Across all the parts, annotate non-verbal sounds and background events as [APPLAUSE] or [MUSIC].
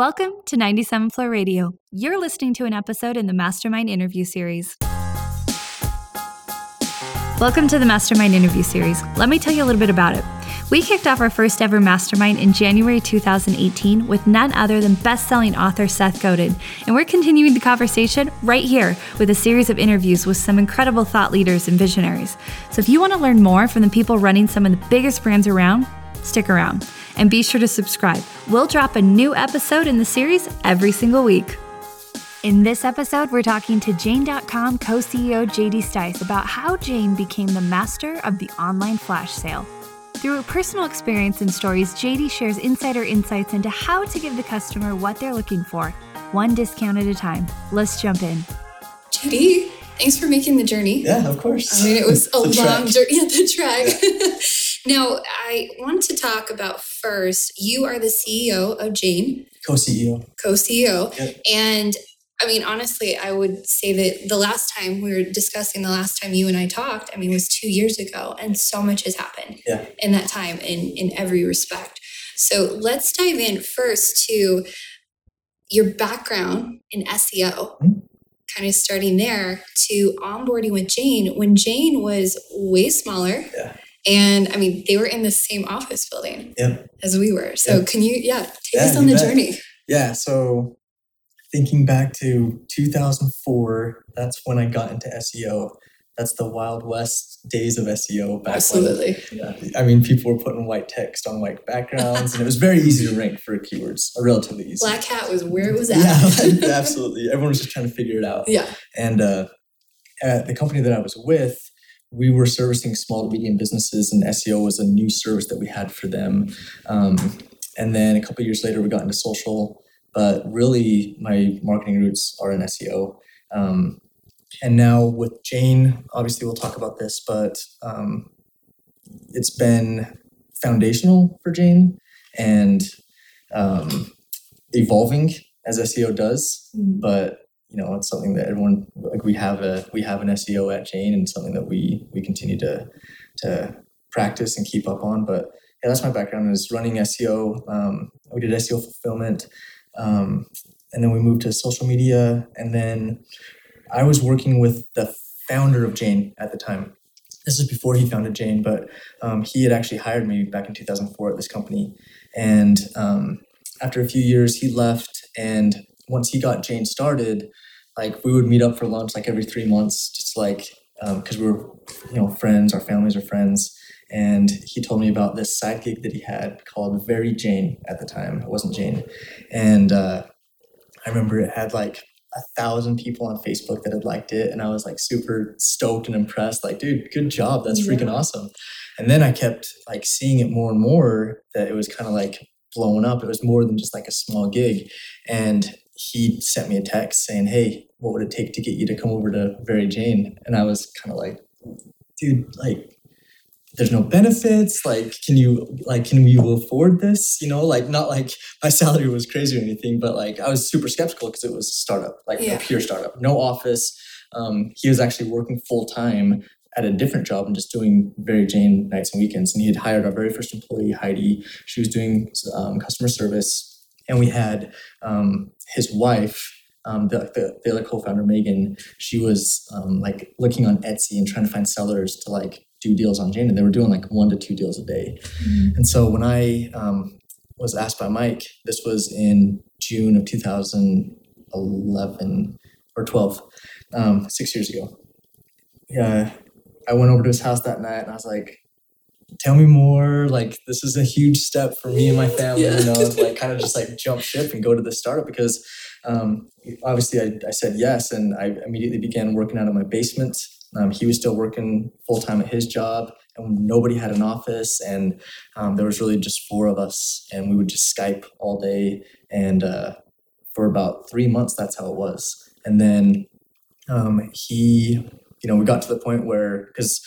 Welcome to 97 Floor Radio. You're listening to an episode in the Mastermind interview series. Welcome to the Mastermind interview series. Let me tell you a little bit about it. We kicked off our first ever mastermind in January 2018 with none other than best selling author Seth Godin. And we're continuing the conversation right here with a series of interviews with some incredible thought leaders and visionaries. So if you want to learn more from the people running some of the biggest brands around, stick around and be sure to subscribe. We'll drop a new episode in the series every single week. In this episode, we're talking to Jane.com co CEO JD Stice about how Jane became the master of the online flash sale. Through her personal experience and stories, JD shares insider insights into how to give the customer what they're looking for, one discount at a time. Let's jump in. JD, thanks for making the journey. Yeah, of course. I mean, it was [LAUGHS] a long journey. [LAUGHS] Yeah, the track. Yeah. [LAUGHS] now, I want to talk about first, you are the CEO of Jane. Co-CEO. Co-CEO. Yep. And I mean, honestly, I would say that the last time we were discussing the last time you and I talked, I mean, was two years ago, and so much has happened yeah. in that time in in every respect. So let's dive in first to your background in SEO. Mm-hmm. Kind of starting there to onboarding with Jane when Jane was way smaller. Yeah. And I mean, they were in the same office building yeah. as we were. So can you, yeah, take yeah, us on the bet. journey. Yeah. So thinking back to 2004, that's when I got into SEO. That's the Wild West days of SEO back Absolutely. When, yeah. I mean, people were putting white text on white backgrounds, and it was very easy to rank for keywords, relatively easy. Black hat was where it was at. Yeah, [LAUGHS] [LAUGHS] absolutely. Everyone was just trying to figure it out. Yeah. And uh, at the company that I was with, we were servicing small to medium businesses, and SEO was a new service that we had for them. Um, and then a couple years later, we got into social but really my marketing roots are in SEO. Um, and now with Jane, obviously we'll talk about this, but um, it's been foundational for Jane and um, evolving as SEO does. Mm-hmm. But you know, it's something that everyone like we have a we have an SEO at Jane, and something that we we continue to to practice and keep up on. But yeah, that's my background is running SEO. Um, we did SEO fulfillment um, and then we moved to social media. And then I was working with the founder of Jane at the time. This is before he founded Jane, but um, he had actually hired me back in 2004 at this company. And um, after a few years, he left. And once he got Jane started, like we would meet up for lunch like every three months, just like because um, we were, you know, friends, our families are friends and he told me about this side gig that he had called Very Jane at the time. It wasn't Jane, and uh, I remember it had like a thousand people on Facebook that had liked it, and I was like super stoked and impressed. Like, dude, good job! That's yeah. freaking awesome. And then I kept like seeing it more and more that it was kind of like blowing up. It was more than just like a small gig, and he sent me a text saying, "Hey, what would it take to get you to come over to Very Jane?" And I was kind of like, dude, like there's no benefits. Like can you like can we afford this? You know like not like my salary was crazy or anything but like i was super skeptical because it was a startup like yeah. a pure startup no office. Um, he was actually working full time at a different job and just doing very jane nights and weekends. And he had hired our very first employee heidi. She was doing um, customer service and we had um, his wife um, the, the, the, other co-founder megan she was um, like looking on etsy and trying to find sellers to like do deals on Jane, and they were doing like one to two deals a day. Mm-hmm. And so when I um, was asked by Mike, this was in June of 2011 or 12, um, six years ago. Yeah, I went over to his house that night, and I was like, "Tell me more. Like, this is a huge step for me and my family. Yeah. You know, like kind of just like jump ship and go to the startup because." Um, obviously, I, I said yes, and I immediately began working out of my basement um, he was still working full time at his job, and nobody had an office, and um, there was really just four of us, and we would just Skype all day. And uh, for about three months, that's how it was. And then um, he, you know, we got to the point where because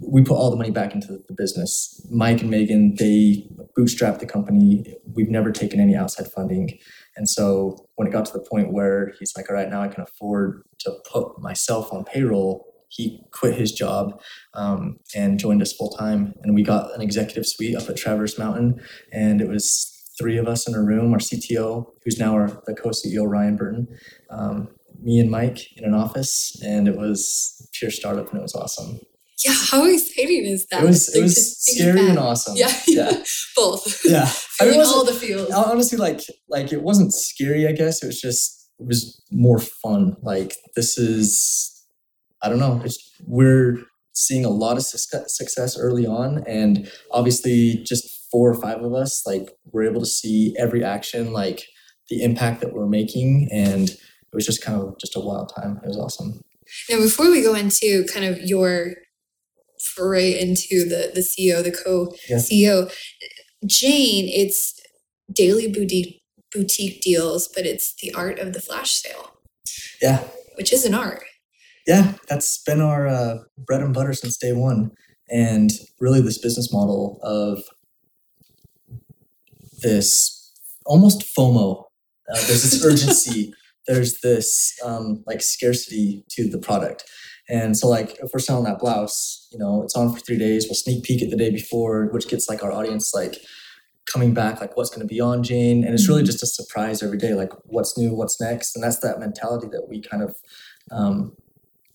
we put all the money back into the business. Mike and Megan, they bootstrapped the company. We've never taken any outside funding. And so when it got to the point where he's like, all right, now I can afford to put myself on payroll, he quit his job um, and joined us full time. And we got an executive suite up at Traverse Mountain, and it was three of us in a room, our CTO, who's now our the co-CEO Ryan Burton, um, me and Mike in an office, and it was pure startup, and it was awesome. Yeah, how exciting is that? It was it was scary and awesome. Yeah, yeah, [LAUGHS] both. yeah. [LAUGHS] I mean, all the feels. honestly like like it wasn't scary i guess it was just it was more fun like this is i don't know it's we're seeing a lot of success, success early on and obviously just four or five of us like we're able to see every action like the impact that we're making and it was just kind of just a wild time it was awesome Now, before we go into kind of your foray into the the CEO, the co Yeah. CEO, Jane, it's daily boutique boutique deals, but it's the art of the flash sale, yeah which is an art. Yeah, that's been our uh, bread and butter since day one. And really, this business model of this almost FOMO. Uh, there's this [LAUGHS] urgency. there's this um, like scarcity to the product. And so, like, if we're selling that blouse, you know, it's on for three days. We'll sneak peek it the day before, which gets like our audience like coming back, like what's going to be on Jane. And it's really just a surprise every day, like what's new, what's next. And that's that mentality that we kind of um,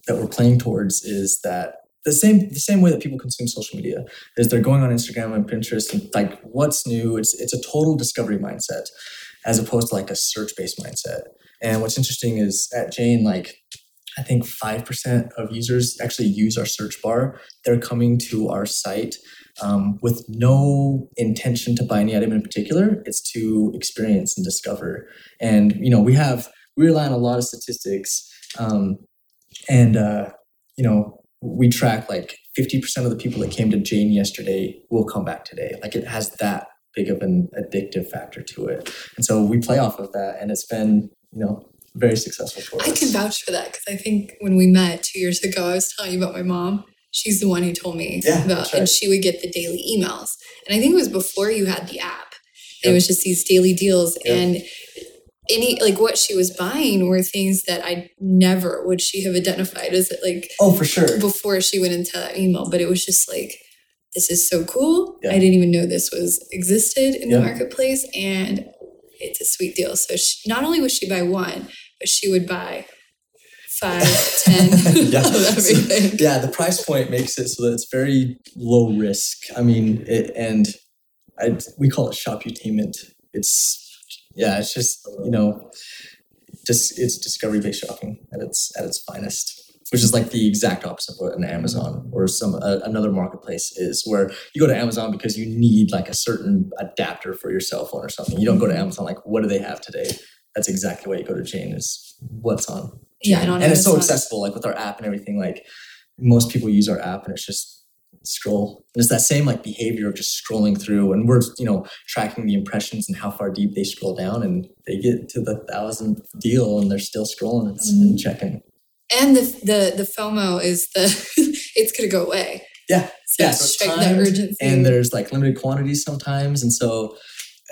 that we're playing towards is that the same the same way that people consume social media is they're going on Instagram and Pinterest and like what's new. It's it's a total discovery mindset as opposed to like a search based mindset. And what's interesting is at Jane, like I think five percent of users actually use our search bar. They're coming to our site um, with no intention to buy any item in particular. It's to experience and discover. And you know we have we rely on a lot of statistics. Um, and uh, you know we track like 50% of the people that came to jane yesterday will come back today like it has that big of an addictive factor to it and so we play off of that and it's been you know very successful for us I can vouch for that because I think when we met two years ago, I was telling you about my mom. She's the one who told me Yeah, about, right. and she would get the daily emails. And I think it was before you had the app. It was just these daily deals, Yep. and any like what she was buying were things that I never would she have identified as like oh for sure before she went into that email. But it was just like, this is so cool. Yeah. I didn't even know this was existed in Yeah. the marketplace, and it's a sweet deal. So she, not only would she buy one, but she would buy five, [LAUGHS] ten [LAUGHS] Yeah. [LAUGHS] everything. yeah the price point makes it so that it's very low risk i mean it, and I, we call it shoputainment it's yeah it's just you know just it's discovery based shopping at its at its finest which is like the exact opposite of what an amazon or some uh, another marketplace is where you go to amazon because you need like a certain adapter for your cell phone or something. You don't go to amazon like what do they have today? That's exactly why you go to jane is what's on Yeah, and on and it's so accessible like with our app and everything like most people use our app and it's just scroll. And it's that same like behavior of just scrolling through and we're you know tracking the impressions and how far deep they scroll down and they get to the thousandth deal and they're still scrolling. And, Mm-hmm. and checking And the the the FOMO is the [LAUGHS] it's gonna go away. yeah. So yeah. so it's strike that timed, urgency. and there's like limited quantities sometimes. And so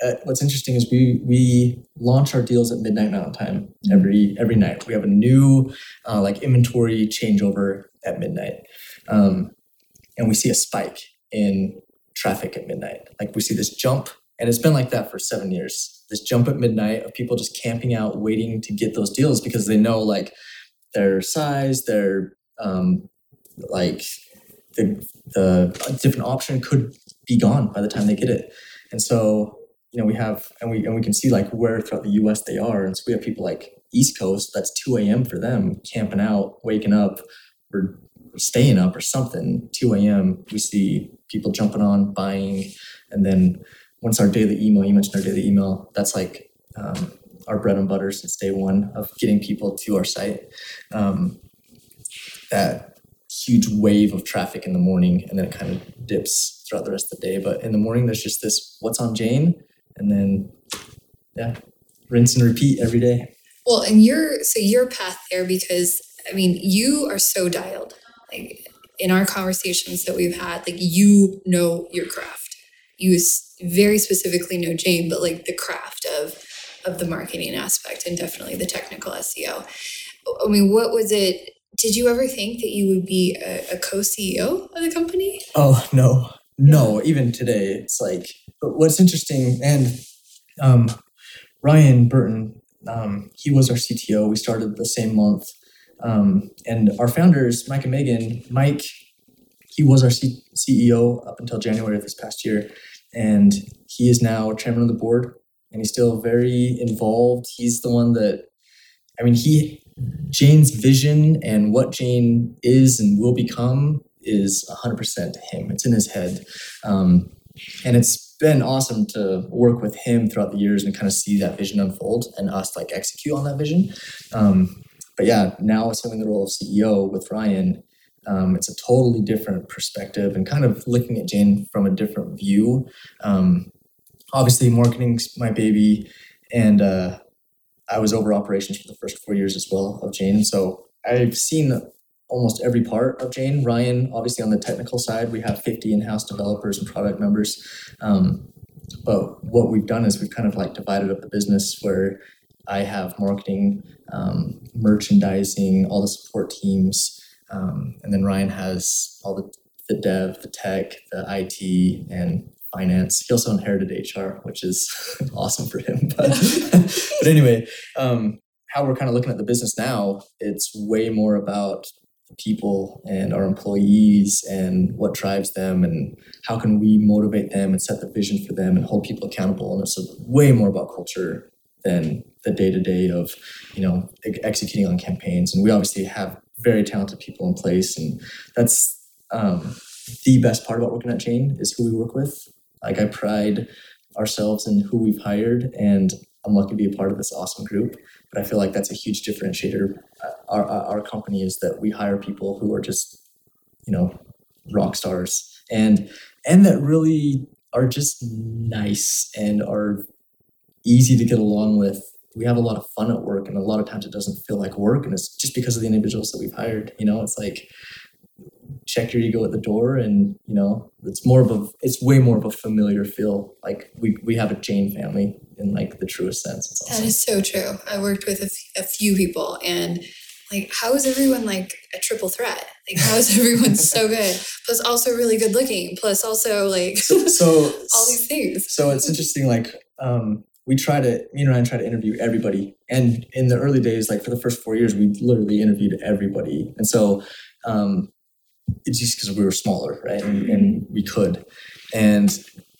uh, what's interesting is we we launch our deals at midnight mountain time every every night. We have a new uh, like inventory changeover at midnight. Um, and we see a spike in traffic at midnight. Like we see this jump and it's been like that for seven years. This jump at midnight of people just camping out waiting to get those deals because they know like their size their um, like the the different option could be gone by the time they get it. And so you know we have and we and we can see like where throughout the us they are. And so we have people like east coast that's 2 a.m for them camping out waking up or staying up or something 2 a.m we see people jumping on buying and then once our daily email you mentioned our daily email that's like um, our bread and butter since day one of getting people to our site um, that huge wave of traffic in the morning and then it kind of dips throughout the rest of the day but in the morning there's just this what's on jane and then yeah rinse and repeat every day Well, and your so your path there because I mean you are so dialed. Like in our conversations that we've had, like you know your craft. You very specifically know Jane, but like the craft of of the marketing aspect and definitely the technical SEO. I mean, what was it? Did you ever think that you would be a, a co-CEO of the company? oh no no even today it's like what's interesting and Um, Ryan Burton, um, he was our CTO. We started the same month. Um, and our founders, Mike and Megan, Mike, he was our C- CEO up until January of this past year. And he is now chairman of the board and he's still very involved. He's the one that, I mean, he, Jane's vision and what Jane is and will become is 100% him. It's in his head. Um, and it's been awesome to work with him throughout the years and kind of see that vision unfold and us like execute on that vision. Um, but yeah, now assuming the role of CEO with Ryan, um, it's a totally different perspective and kind of looking at Jane from a different view. Um, obviously, marketing's my baby, and uh, I was over operations for the first four years as well of Jane. So I've seen almost every part of Jane. Ryan, obviously on the technical side, we have 50 in-house developers and product members. Um, but what we've done is we've kind of like divided up the business where I have marketing, um, merchandising, all the support teams, um, and then Ryan has all the, the dev, the tech, the IT, and finance. He also inherited HR, which is [LAUGHS] awesome for him. But, [LAUGHS] but anyway, um, how we're kind of looking at the business now, it's way more about people and our employees and what drives them and how can we motivate them and set the vision for them and hold people accountable and it's way more about culture than the day to day of you know executing on campaigns and we obviously have very talented people in place and that's um, the best part about working at Jane is who we work with like I pride ourselves in who we've hired and I'm lucky to be a part of this awesome group but I feel like that's a huge differentiator. Uh, our, our, our company is that we hire people who are just, you know, rock stars and and that really are just nice and are easy to get along with. We have a lot of fun at work, and a lot of times it doesn't feel like work, and it's just because of the individuals that we've hired. You know, it's like check your ego at the door and you know it's more of a it's way more of a familiar feel. Like we we have a jane family in like the truest sense. Awesome. that is so true. I worked with a, f- a few people and like how is everyone like a triple threat? Like how is everyone [LAUGHS] so good? Plus also really good looking. Plus also like so, so [LAUGHS] all these things. so it's interesting like um we try to me and Ryan try to interview everybody. And in the early days like for the first four years we literally interviewed everybody. And so um it's just because we were smaller, right? And, and, we could. And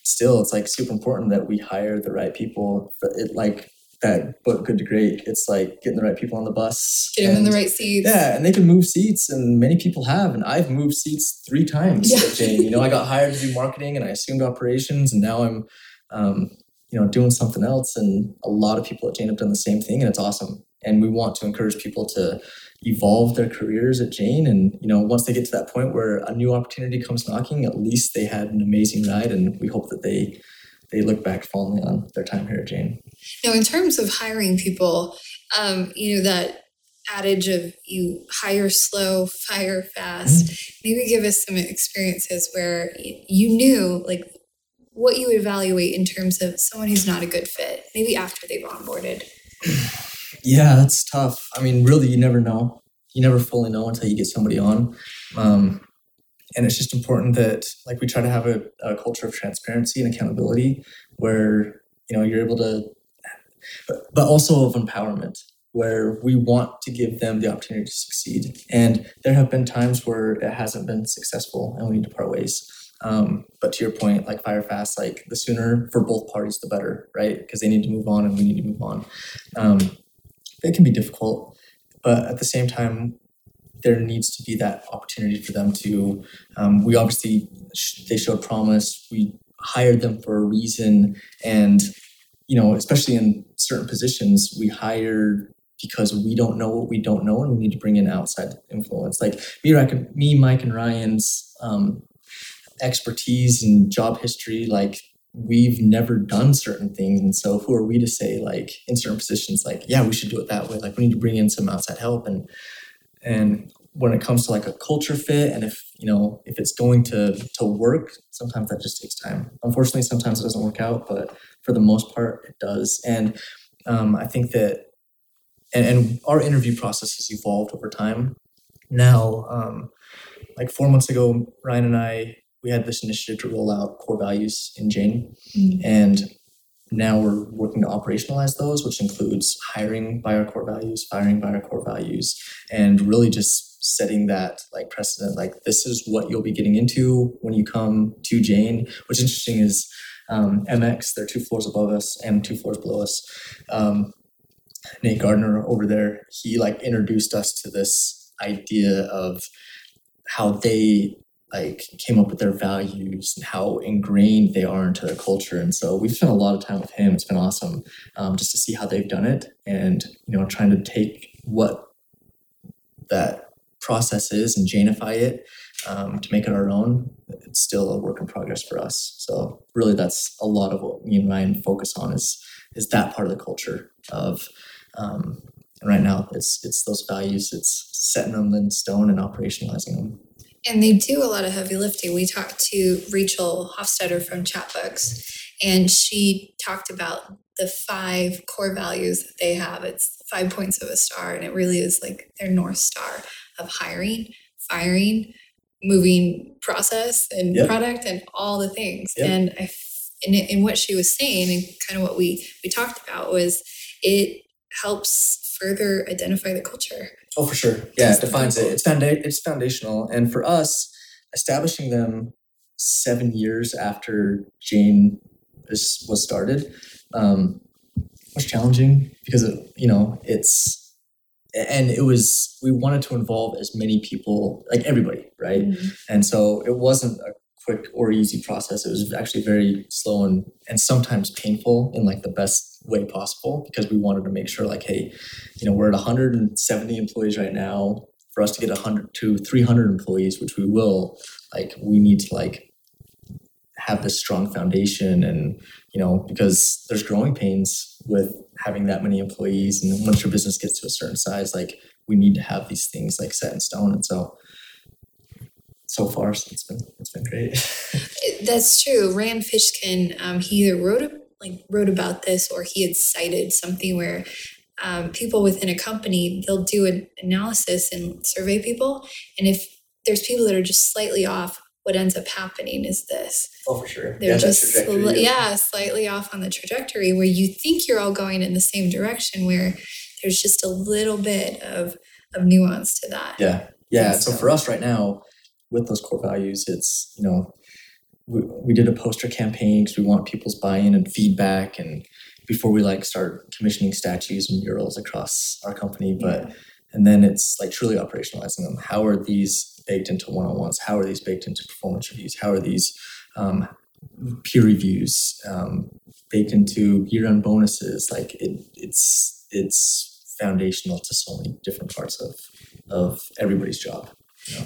still, it's like super important that we hire the right people. It like that book, Good to Great. It's like getting the right people on the bus. Get them in the right seats. Yeah, and they can move seats, and many people have. And I've moved seats three times yeah. Jane. You know, I got hired to do marketing, and I assumed operations, and now I'm, um, you know, doing something else. And a lot of people at Jane have done the same thing, and it's awesome. And we want to encourage people to evolve their careers at Jane. And, you know, once they get to that point where a new opportunity comes knocking, at least they had an amazing ride. And we hope that they, they look back fondly on their time here at Jane. Now, in terms of hiring people, um, you know, that adage of you hire slow, fire fast, mm-hmm. maybe give us some experiences where you knew like what you evaluate in terms of someone who's not a good fit, maybe after they've onboarded. [CLEARS THROAT] Yeah, that's tough. I mean, really, you never know. You never fully know until you get somebody on. Um, and it's just important that like we try to have a, a, culture of transparency and accountability where you know you're able to but, also of empowerment where we want to give them the opportunity to succeed and there have been times where it hasn't been successful and we need to part ways um, but to your point like fire fast like the sooner for both parties the better right because they need to move on and we need to move on um, it can be difficult, but at the same time, there needs to be that opportunity for them to. Um, we obviously they showed promise. We hired them for a reason, and you know, especially in certain positions, we hire because we don't know what we don't know, and we need to bring in outside influence. Like me, me, Mike, and Ryan's um, expertise and job history, like we've never done certain things. And so who are we to say like in certain positions like yeah we should do it that way. Like we need to bring in some outside help. And and when it comes to like a culture fit and if you know if it's going to to work sometimes that just takes time. Unfortunately sometimes it doesn't work out but for the most part it does. And um, i think that and, and our interview process has evolved over time. Now um, like four months ago ryan and i we had this initiative to roll out core values in Jane. Mm-hmm. And now we're working to operationalize those, which includes hiring by our core values, firing by our core values, and really just setting that like precedent. Like this is what you'll be getting into when you come to Jane. What's interesting is um, MX, they're two floors above us and two floors below us. Um, Nate Gardner over there, he like introduced us to this idea of how they like came up with their values and how ingrained they are into their culture. And so we've spent a lot of time with him. It's been awesome um, just to see how they've done it and you know trying to take what that process is and Janeify it um, to make it our own. It's still a work in progress for us. So really, that's a lot of what me and Ryan focus on is is that part of the culture of. Um, right now, it's it's those values. It's setting them in stone and operationalizing them. And they do a lot of heavy lifting. We talked to Rachel Hofstetter from Chatbooks, and she talked about the five core values that they have. It's five points of a star, and it really is like their North Star of hiring, firing, moving process and Yep. product and all the things. Yep. And I, and, it- and what she was saying and kind of what we, we talked about was it helps further identify the culture. Oh, for sure. Yeah, it defines it. It's founda- It's foundational, and for us, establishing them seven years after Jane is, was started um, was challenging because of, you know it's and it was we wanted to involve as many people like everybody right and so it wasn't a quick or easy process. It was actually very slow and and sometimes painful in like the best way possible because we wanted to make sure like hey you know we're at 170 employees right now. For us to get 100 to 300 employees which we will like we need to like have this strong foundation and you know because there's growing pains with having that many employees and once your business gets to a certain size like we need to have these things like set in stone. And so so far so it's been it's been great [LAUGHS] That's true. Rand Fishkin, um, he either wrote a, like wrote about this or he had cited something where um, people within a company they'll do an analysis and survey people, and if there's people that are just slightly off, what ends up happening is this: oh for sure they're that just is- yeah, slightly off on the trajectory where you think you're all going in the same direction, where there's just a little bit of of nuance to that. Yeah, yeah. So so- for us right now, with those core values, it's you know, we, we did a poster campaign because we want people's buy-in and feedback, and before we like start commissioning statues and murals across our company, but and then it's like truly operationalizing them. How are these baked into one-on-ones? How are these baked into performance reviews? How are these um, peer reviews um, baked into year-end bonuses? Like it, it's it's foundational to so many different parts of of everybody's job.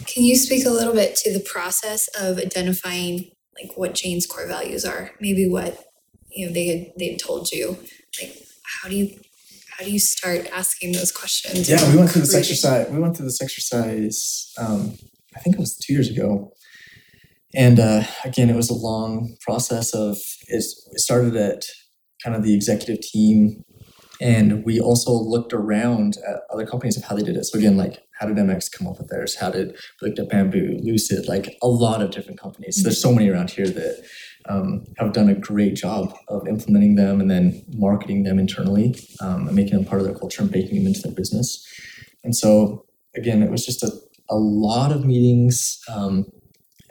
Can you speak a little bit to the process of identifying like what Jane's core values are? Maybe what you know they had they told you. Like how do you how do you start asking those questions? Yeah, we went through this exercise. We went through this exercise. Um, I think it was two years ago, and uh, again, it was a long process of. It started at kind of the executive team, and we also looked around at other companies of how they did it. So again, like how did MX come up with theirs? How did we looked at Bamboo, Lucid, like a lot of different companies. There's so many around here that um, have done a great job of implementing them and then marketing them internally um, and making them part of their culture and baking them into their business. And so, again, it was just a, a lot of meetings um,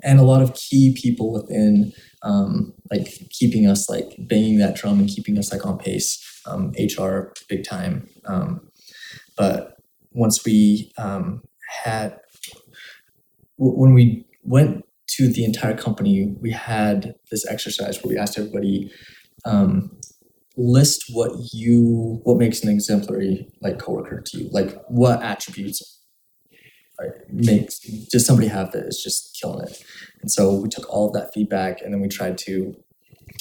and a lot of key people within, um, like keeping us like banging that drum and keeping us like on pace. Um, HR, big time. Um, but once we um, had, w- when we went to the entire company, we had this exercise where we asked everybody um, list what you what makes an exemplary like coworker to you. Like what attributes makes does somebody have that is just killing it. And so we took all of that feedback and then we tried to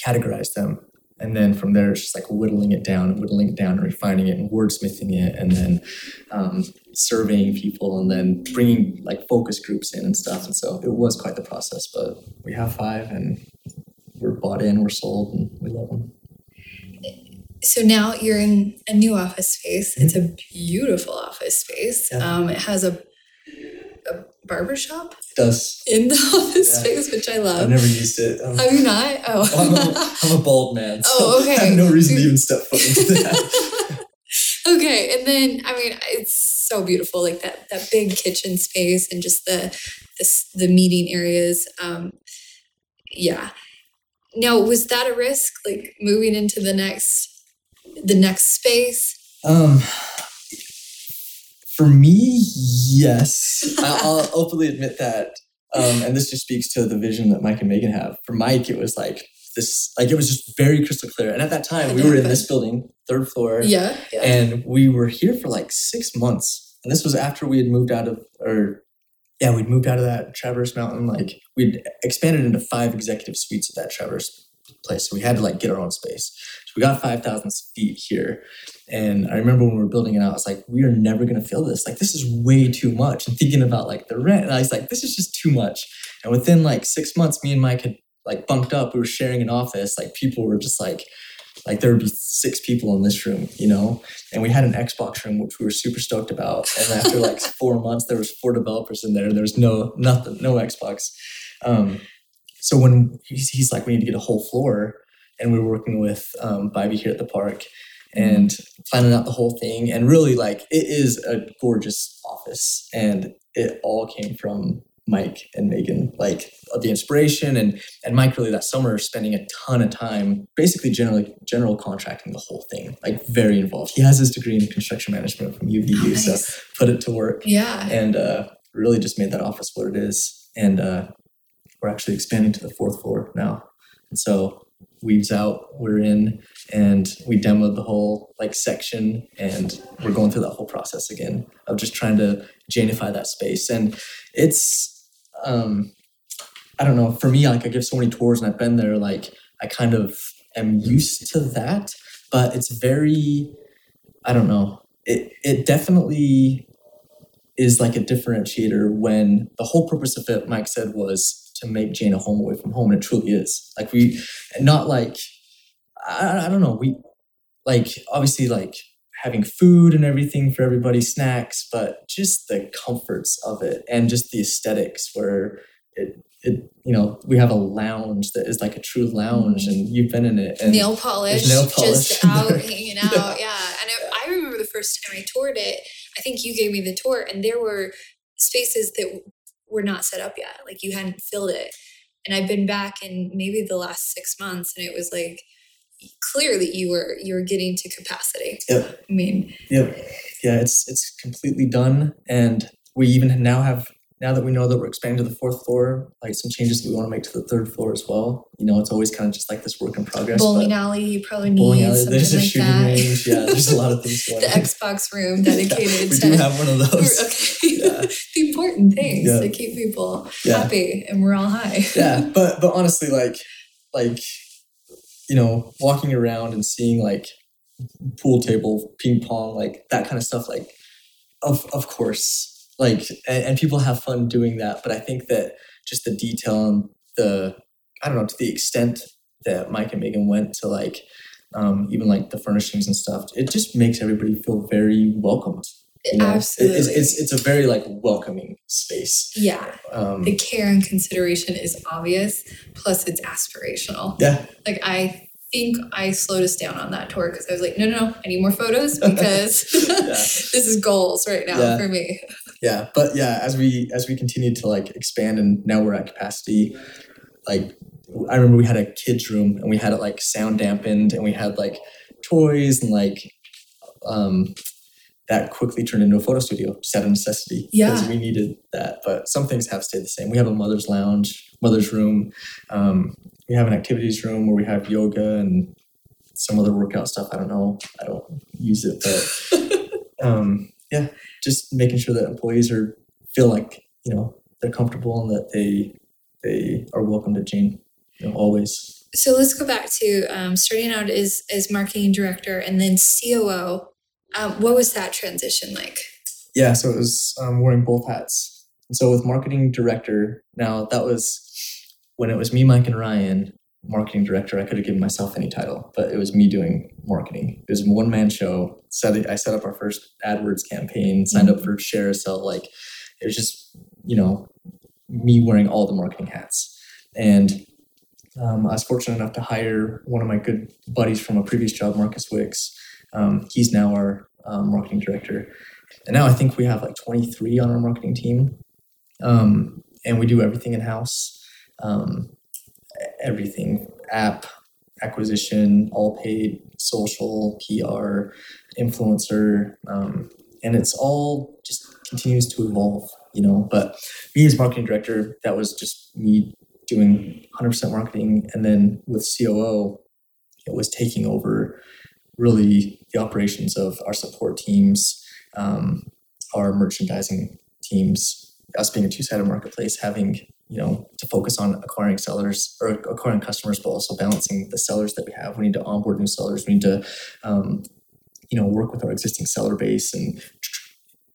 categorize them. And then from there, it's just like whittling it down and whittling it down and refining it and wordsmithing it and then um, surveying people and then bringing like focus groups in and stuff. And so it was quite the process, but we have five and we're bought in, we're sold, and we love them. So now you're in a new office space. It's a beautiful office space. Yeah. Um, it has a, a barbershop It does. in the office Yeah. space, which I love. I've never used it. Um, Have you not? well, [LAUGHS] I'm, a, Oh. I'm a bald man. [LAUGHS] So Oh, [LAUGHS] I okay. have no reason to even step foot into that. okay, and then I mean, it's so beautiful, like that that big kitchen space and just the the, the meeting areas. Um, yeah. Now, was that a risk, like moving into the next the next space? Um, for me, yes. I- I'll openly admit that. Um, and this just speaks to the vision that Mike and Megan have. For Mike, it was like this, like it was just very crystal clear. And at that time, we were in this building, third floor, Yeah, yeah. and we were here for like six months. And this was after we had moved out of, or yeah, we'd moved out of that Traverse Mountain. Like we'd expanded into five executive suites at that Traverse place. So we had to like get our own space. So we got 5,000 feet here. And I remember when we were building it out, I was like, we are never going to fill this. Like, this is way too much. And thinking about like the rent, and I was like, this is just too much. And within like six months, me and Mike had like bunked up. We were sharing an office. Like, people were just like, like there would be six people in this room, you know, and we had an Xbox room which we were super stoked about. And after like [LAUGHS] four months, there was four developers in there. There was no nothing, no Xbox. Um, so when he's, he's like, we need to get a whole floor, and we were working with um, Bivy here at the park and planning out the whole thing. And really, like, it is a gorgeous office, and it all came from Mike and Megan, like the inspiration and and Mike really that summer spending a ton of time basically generally general contracting the whole thing, like very involved. He has his degree in construction management from UVU, so Nice. put it to work Yeah. and uh, really just made that office what it is. And uh, we're actually expanding to the fourth floor now. And so Weave's out, we're in, and we demoed the whole like section, and we're going through that whole process again of just trying to Janify that space. And it's, um, I don't know, for me, like I give so many tours and I've been there, like I kind of am used to that, but it's very, I don't know, it, it definitely is like a differentiator when the whole purpose of it, Mike said, was to make Jane a home away from home, and it truly is. Like we, not like I, I don't know, we like obviously like having food and everything for everybody, snacks, but just the comforts of it and just the aesthetics where it it you know we have a lounge that is like a true lounge and you've been in it and nail polish, nail polish just [LAUGHS] out hanging out. Yeah. Yeah. And I, I remember the first time I toured it, I think you gave me the tour, and there were spaces that were not set up yet. Like you hadn't filled it. And I've been back in maybe the last six months, and it was like clear that you were you were getting to capacity. Yep. I mean, Yep. Yeah, it's it's completely done, and we even now have now that we know that we're expanding to the fourth floor, like some changes that we want to make to the third floor as well. You know, it's always kind of just like this work in progress. bowling alley, you probably need alley, something there's a like shooting that. range. Yeah, there's a lot of [LAUGHS] things going the. Xbox room [LAUGHS] dedicated we to do have one of [LAUGHS] those. okay. Yeah. the important things Yeah. to keep people Yeah. happy and we're all high. yeah but but honestly like like you know walking around and seeing like pool table ping pong like that kind of stuff like of of course like and, and people have fun doing that but i think that just the detail and the i don't know to the extent that mike and megan went to like um, even like the furnishings and stuff it just makes everybody feel very welcomed you know? Absolutely. it's, it's, it's a very like welcoming space yeah. um, The care and consideration is obvious, plus it's aspirational. yeah Like I think I slowed us down on that tour because I was like, no, no, no, I need more photos because [LAUGHS] [LAUGHS] this is goals right now Yeah. for me. yeah but yeah as we as we continue to like expand and now we're at capacity like i remember we had a kids room and we had it like sound dampened and we had like toys and like um that quickly turned into a photo studio just out of necessity because Yeah. we needed that but some things have stayed the same we have a mother's lounge mother's room um we have an activities room where we have yoga and some other workout stuff i don't know i don't use it but [LAUGHS] um yeah just making sure that employees are feel like you know they're comfortable and that they they are welcome to Jane you know, always. So let's go back to um, starting out as as marketing director and then COO. Um, what was that transition like? Yeah, so it was um, wearing both hats. And so with marketing director, now that was when it was me, Mike, and Ryan. Marketing director, I could have given myself any title, but it was me doing marketing. It was a one man show. Set I set up our first AdWords campaign, signed up for ShareASale. Like it was just you know, me wearing all the marketing hats. And um, I was fortunate enough to hire one of my good buddies from a previous job, Marcus Wicks. Um, he's now our um, marketing director. And now I think we have like 23 on our marketing team. Um, and we do everything in house um, everything app acquisition, all paid, social, PR, influencer. Um, and it's all just continues to evolve, you know. But me as marketing director, that was just me doing 100% marketing. And then with COO, it was taking over really the operations of our support teams, um, our merchandising teams, us being a two-sided marketplace, having you know to focus on acquiring sellers or acquiring customers, but also balancing the sellers that we have. We need to onboard new sellers. We need to um, you know work with our existing seller base and tr-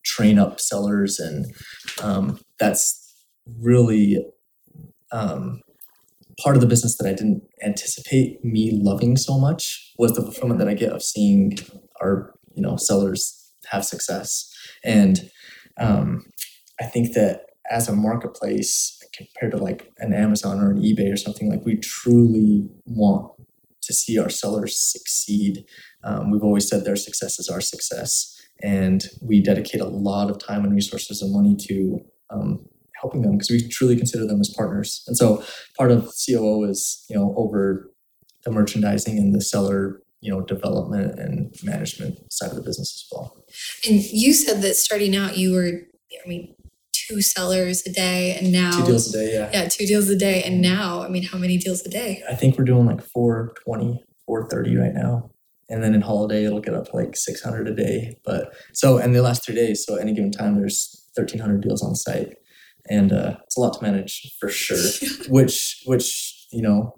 train up sellers, and um, that's really um, part of the business that I didn't anticipate me loving so much was the fulfillment that I get of seeing our you know sellers have success, and um, I think that as a marketplace compared to like an Amazon or an eBay or something, like we truly want to see our sellers succeed. Um, we've always said their success is our success, and we dedicate a lot of time and resources and money to um, helping them because we truly consider them as partners. And so part of COO is you know over the merchandising and the seller you know development and management side of the business as well. And you said that starting out, you were, I mean, two sellers a day, and now Two deals a day, yeah. Yeah, two deals a day, and now, I mean, how many deals a day? I think we're doing like 420, 430 right now. And then in holiday, it'll get up to like 600 a day. But so, and the last three days, so any given time, there's 1,300 deals on site. And uh, it's a lot to manage for sure, [LAUGHS] which, which, you know,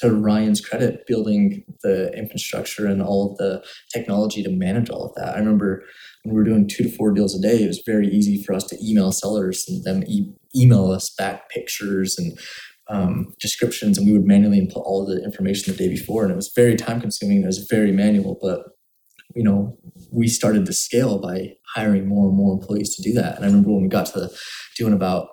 to Ryan's credit, building the infrastructure and all of the technology to manage all of that. I remember when we were doing two to four deals a day, it was very easy for us to email sellers and them e- email us back pictures and um, descriptions, and we would manually input all of the information the day before, and it was very time consuming. It was very manual, but you know, we started to scale by hiring more and more employees to do that. And I remember when we got to doing about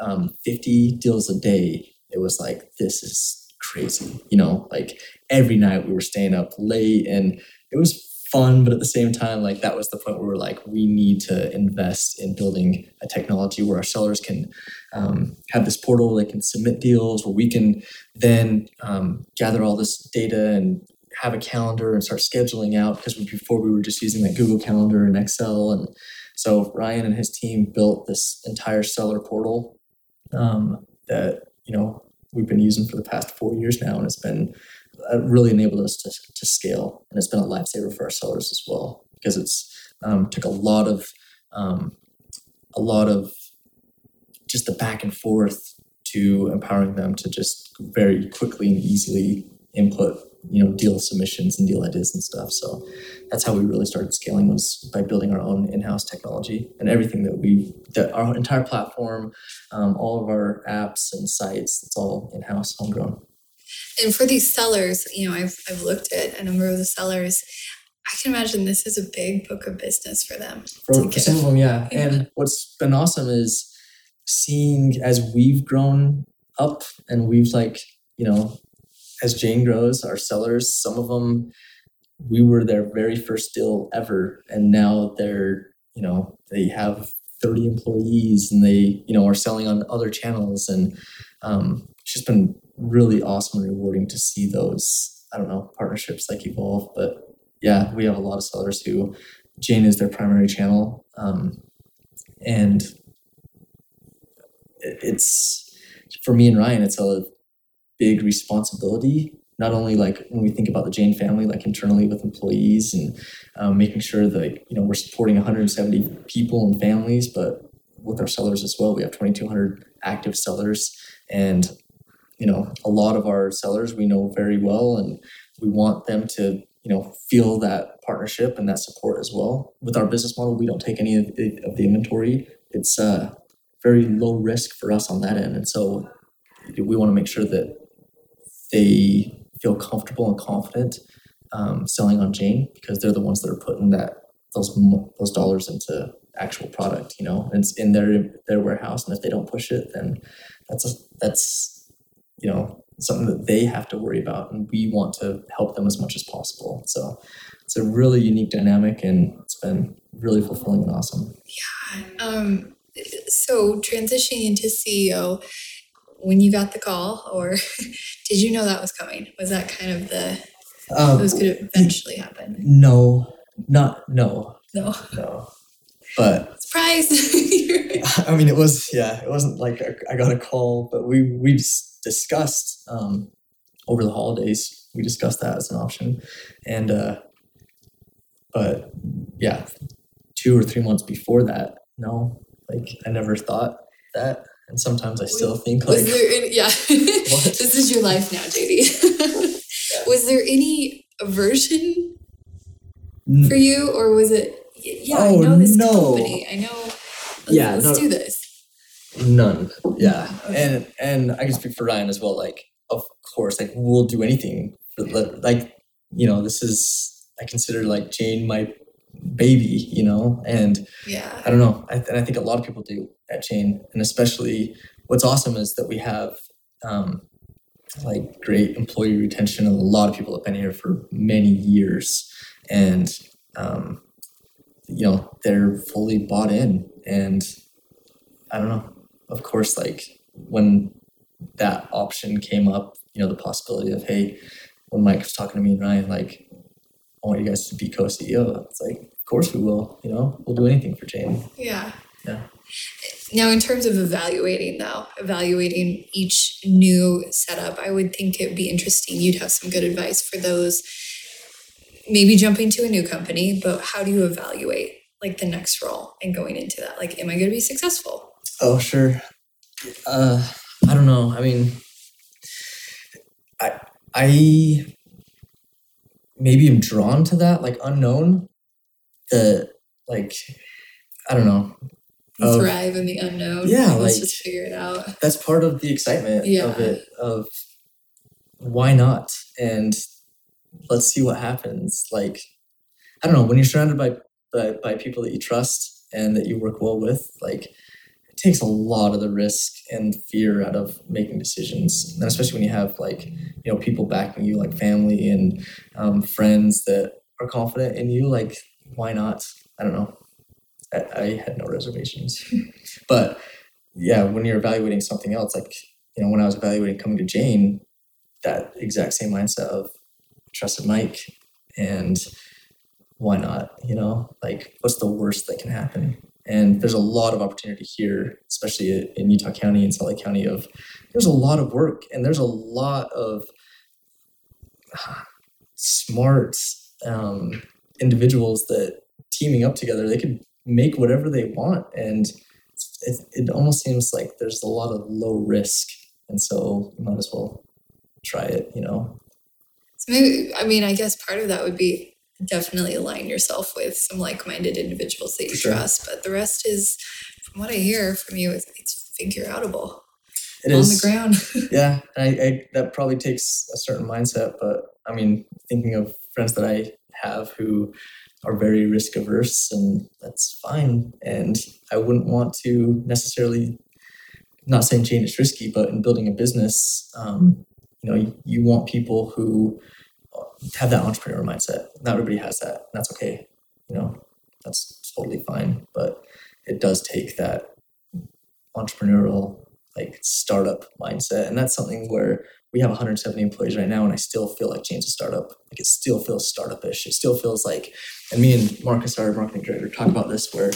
um, 50 deals a day, it was like, this is crazy. You know, like every night we were staying up late and it was fun, but at the same time, like that was the point where we're like, we need to invest in building a technology where our sellers can um, have this portal, they can submit deals, where we can then um, gather all this data and have a calendar and start scheduling out because before we were just using like Google Calendar and Excel. And so Ryan and his team built this entire seller portal um, that, you know, we've been using for the past four years now. And it's been uh, really enabled us to, to scale. And it's been a lifesaver for our sellers as well because it's um, took a lot of, um, a lot of just the back and forth to empowering them to just very quickly and easily input you know deal submissions and deal ideas and stuff so that's how we really started scaling was by building our own in-house technology and everything that we that our entire platform um, all of our apps and sites it's all in-house homegrown And for these sellers, you know, I've, I've looked at a number of the sellers. I can imagine this is a big book of business for them. for, for some of them yeah. Yeah. and what's been awesome is seeing as we've grown up and we've like you know as jane grows our sellers some of them we were their very first deal ever. And now they're you know they have 30 employees and they you know are selling on other channels. And um, it's just been really awesome and rewarding to see those i don't know partnerships like evolve. But yeah we have a lot of sellers who jane is their primary channel. Um, and it's for me and ryan it's a big responsibility not only like when we think about the jane family like internally with employees and um, making sure that you know we're supporting 170 people and families but with our sellers as well we have 2200 active sellers. And you know a lot of our sellers we know very well and we want them to you know feel that partnership and that support as well. With our business model we don't take any of the, of the inventory. It's uh, very low risk for us on that end. And so we want to make sure that they feel comfortable and confident um, selling on Jane because they're the ones that are putting that those those dollars into actual product. You know, it's in their their warehouse, and if they don't push it, then that's a, that's you know something that they have to worry about, and we want to help them as much as possible. So it's a really unique dynamic, and it's been really fulfilling and awesome. Yeah. Um, so transitioning into CEO, when you got the call, or [LAUGHS] did you know that was coming? Was that kind of the um, was going to eventually happen? No, not no, no, no. But surprise! [LAUGHS] [LAUGHS] I mean, it was yeah. It wasn't like I got a call, but we we discussed um, over the holidays. We discussed that as an option, and uh, but yeah, two or three months before that, no, like I never thought that. And sometimes I still think like, any, yeah, [LAUGHS] this is your life now, JD. [LAUGHS] yeah. Was there any aversion for you, or was it? Yeah, oh, I know this no. company. I know. Let's, yeah, let's no, do this. None. Yeah, and and I can speak for Ryan as well. Like, of course, like we'll do anything for like. You know, this is I consider like Jane my baby, you know, and yeah, I don't know. I, and I think a lot of people do at Jane. and especially what's awesome is that we have um, like great employee retention, and a lot of people have been here for many years, and um, you know they're fully bought in, and I don't know. Of course, like when that option came up, you know, the possibility of hey, when Mike was talking to me and Ryan, like I want you guys to be co-CEO. It's like, of course we will. You know, we'll do anything for Jane. Yeah. Yeah. Now, in terms of evaluating, though, evaluating each new setup, I would think it'd be interesting. You'd have some good advice for those. Maybe jumping to a new company, but how do you evaluate like the next role and going into that? Like, am I going to be successful? Oh, sure. Uh, I don't know. I mean, I I maybe I'm drawn to that, like unknown. The like, I don't know. Of, thrive in the unknown. Yeah, let's like, just figure it out. That's part of the excitement yeah. of it. Of why not? And let's see what happens. Like, I don't know. When you're surrounded by by, by people that you trust and that you work well with, like it takes a lot of the risk and fear out of making decisions and especially when you have like you know people backing you like family and um, friends that are confident in you like why not? I don't know. I, I had no reservations. [LAUGHS] But yeah when you're evaluating something else like you know when i was evaluating coming to jane that exact same mindset of trusted mike and why not you know? Like what's the worst that can happen? And there's a lot of opportunity here, especially in Utah County and Salt Lake County. Of there's a lot of work and there's a lot of smart um, individuals that teaming up together, they could make whatever they want, and it, it almost seems like there's a lot of low risk, and so you might as well try it. You know. So maybe I mean I guess part of that would be definitely align yourself with some like-minded individuals that you sure. trust. But the rest is, from what I hear from you, it's, it's figure outable. It on is. the ground. [LAUGHS] yeah, I, I, that probably takes a certain mindset. But I mean, thinking of friends that I have who are very risk averse, and that's fine. And I wouldn't want to necessarily, not saying change is risky, but in building a business, um, you know, you, you want people who have that entrepreneur mindset. Not everybody has that. That's okay. You know, that's totally fine. But it does take that entrepreneurial like startup mindset. And that's something where we have 170 employees right now, and I still feel like Jane's a startup. Like it still feels startupish. It still feels like, and me and Marcus, our marketing director, talk about this where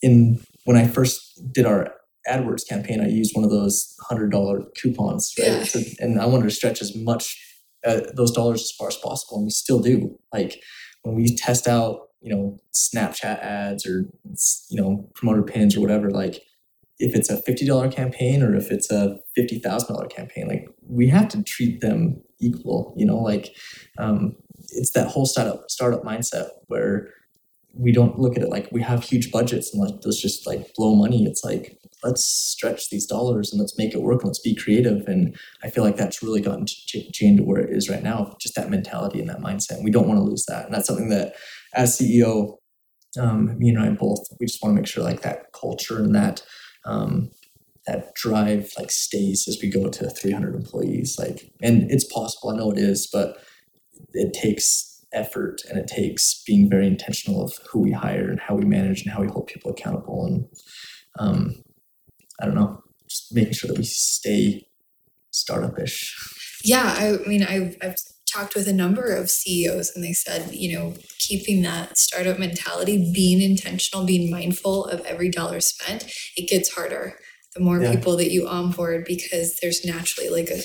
in when I first did our AdWords campaign, I used one of those hundred dollar coupons, right? Yeah. So, and I wanted to stretch as much uh, those dollars as far as possible, and we still do. Like when we test out, you know, Snapchat ads or you know promoted pins or whatever, like if it's a fifty dollar campaign or if it's a fifty thousand dollar campaign, like we have to treat them equal. You know, like um, it's that whole startup startup mindset where we don't look at it like we have huge budgets and like let's just like blow money. It's like let's stretch these dollars and let's make it work and let's be creative. And I feel like that's really gotten Jane to where it is right now, just that mentality and that mindset. And we don't want to lose that. And that's something that as CEO, um, me and Ryan both, we just want to make sure like that culture and that um, that drive like stays as we go to 300 employees. Like, and it's possible. I know it is, but it takes effort and it takes being very intentional of who we hire and how we manage and how we hold people accountable. And um, I don't know, just making sure that we stay startup-ish. Yeah, I mean, I've, I've talked with a number of CEOs and they said, you know, keeping that startup mentality, being intentional, being mindful of every dollar spent, it gets harder the more yeah. people that you onboard because there's naturally like a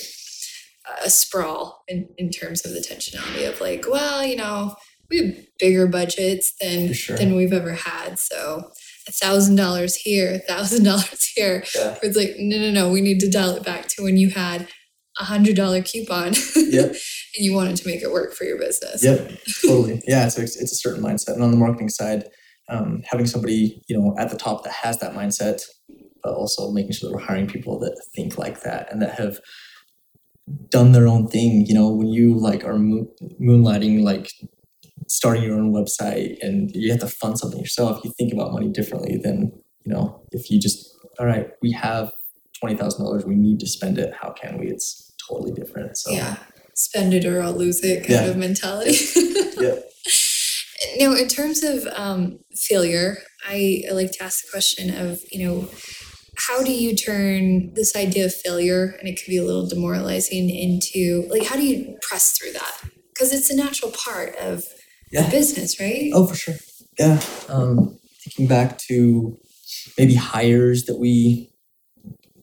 a sprawl in, in terms of the tensionality of like, well, you know, we have bigger budgets than sure. than we've ever had. So a thousand dollars here, a thousand [LAUGHS] dollars here. Yeah. It's like, no, no, no, we need to dial it back to when you had a hundred dollar coupon yep. [LAUGHS] and you wanted to make it work for your business. Yep, [LAUGHS] totally. Yeah, so it's, it's a certain mindset. And on the marketing side, um, having somebody, you know, at the top that has that mindset, but also making sure that we're hiring people that think like that and that have done their own thing. You know, when you like are moonlighting, like starting your own website and you have to fund something yourself, you think about money differently than, you know, if you just, all right, we have $20,000, we need to spend it. How can we? It's totally different. So yeah, spend it or I'll lose it kind yeah. of mentality. [LAUGHS] yeah. Now, in terms of um, failure, I, I like to ask the question of you know how do you turn this idea of failure and it could be a little demoralizing into like how do you press through that because it's a natural part of yeah. business right oh for sure yeah um thinking back to maybe hires that we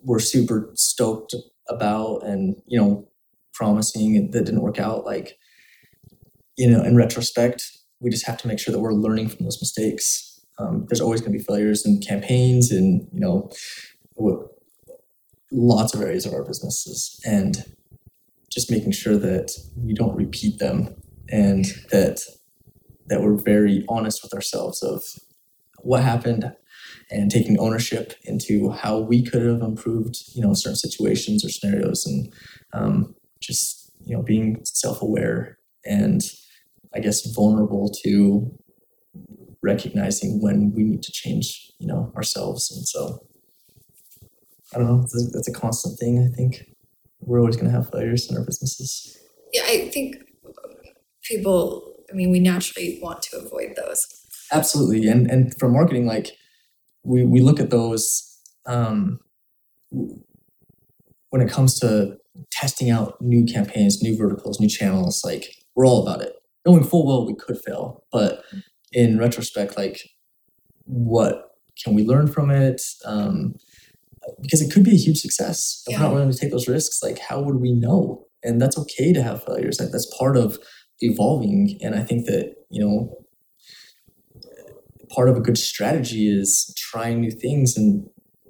were super stoked about and you know promising that didn't work out like you know in retrospect we just have to make sure that we're learning from those mistakes. Um, there's always going to be failures in campaigns and you know lots of areas of our businesses and just making sure that we don't repeat them and that that we're very honest with ourselves of what happened and taking ownership into how we could have improved, you know, certain situations or scenarios, and um, just you know being self-aware and I guess vulnerable to recognizing when we need to change, you know, ourselves. And so I don't know. That's a, that's a constant thing. I think we're always going to have failures in our businesses. Yeah, I think people. I mean, we naturally want to avoid those. Absolutely, and and for marketing, like we we look at those um, when it comes to testing out new campaigns, new verticals, new channels. Like we're all about it, knowing full well we could fail, but in retrospect, like what can we learn from it? Um, because it could be a huge success. If yeah. we're not willing to take those risks, like how would we know? And that's okay to have failures. Like that's part of evolving. And I think that you know part of a good strategy is trying new things and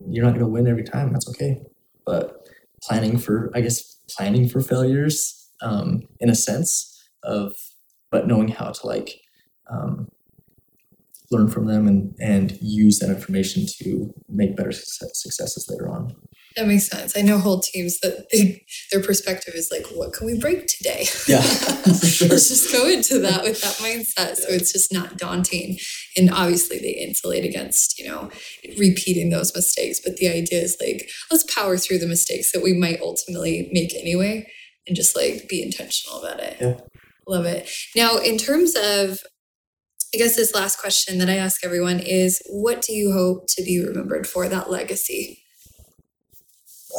you're not going to win every time that's okay. But planning for i guess planning for failures um, in a sense of but knowing how to like um, learn from them and and use that information to make better success, successes later on that makes sense. I know whole teams that they, their perspective is like, what can we break today? Yeah, [LAUGHS] [LAUGHS] sure. Let's just go into that with that mindset. So it's just not daunting. And obviously they insulate against, you know, repeating those mistakes. But the idea is like, let's power through the mistakes that we might ultimately make anyway and just like be intentional about it. Yeah. Love it. Now, in terms of I guess this last question that I ask everyone is what do you hope to be remembered for that legacy?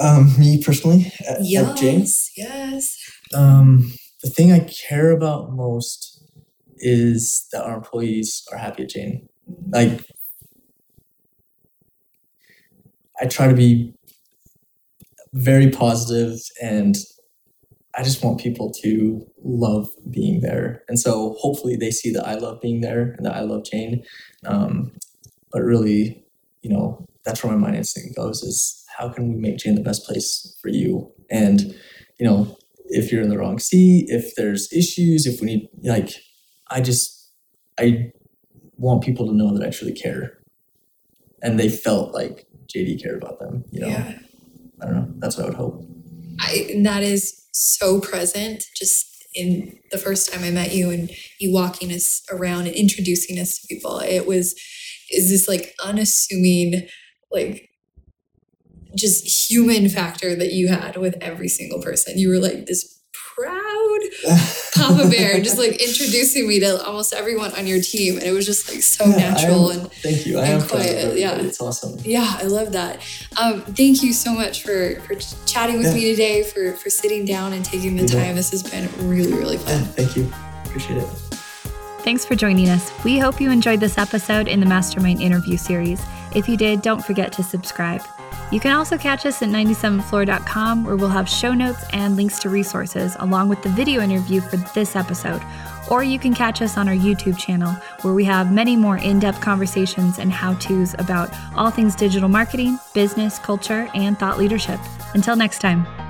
Um, me personally, at, yes, at Jane's. Yes. Um, the thing I care about most is that our employees are happy at Jane. Like, I try to be very positive and I just want people to love being there. And so hopefully they see that I love being there and that I love Jane. Um, but really, you know, that's where my mind instinct goes is how can we make Jane the best place for you? And, you know, if you're in the wrong seat, if there's issues, if we need, like, I just, I want people to know that I truly care. And they felt like JD cared about them, you know? Yeah. I don't know. That's what I would hope. I, and that is so present just in the first time I met you and you walking us around and introducing us to people. It was is this like unassuming like just human factor that you had with every single person. You were like this proud [LAUGHS] Papa Bear, just like introducing me to almost everyone on your team, and it was just like so yeah, natural am, and thank you. I am quiet. Yeah, it's awesome. Yeah, I love that. Um, thank you so much for for chatting with yeah. me today, for for sitting down and taking the time. This has been really really fun. Yeah, thank you. Appreciate it. Thanks for joining us. We hope you enjoyed this episode in the Mastermind interview series. If you did, don't forget to subscribe. You can also catch us at 97thfloor.com where we'll have show notes and links to resources along with the video interview for this episode. Or you can catch us on our YouTube channel where we have many more in depth conversations and how to's about all things digital marketing, business, culture, and thought leadership. Until next time.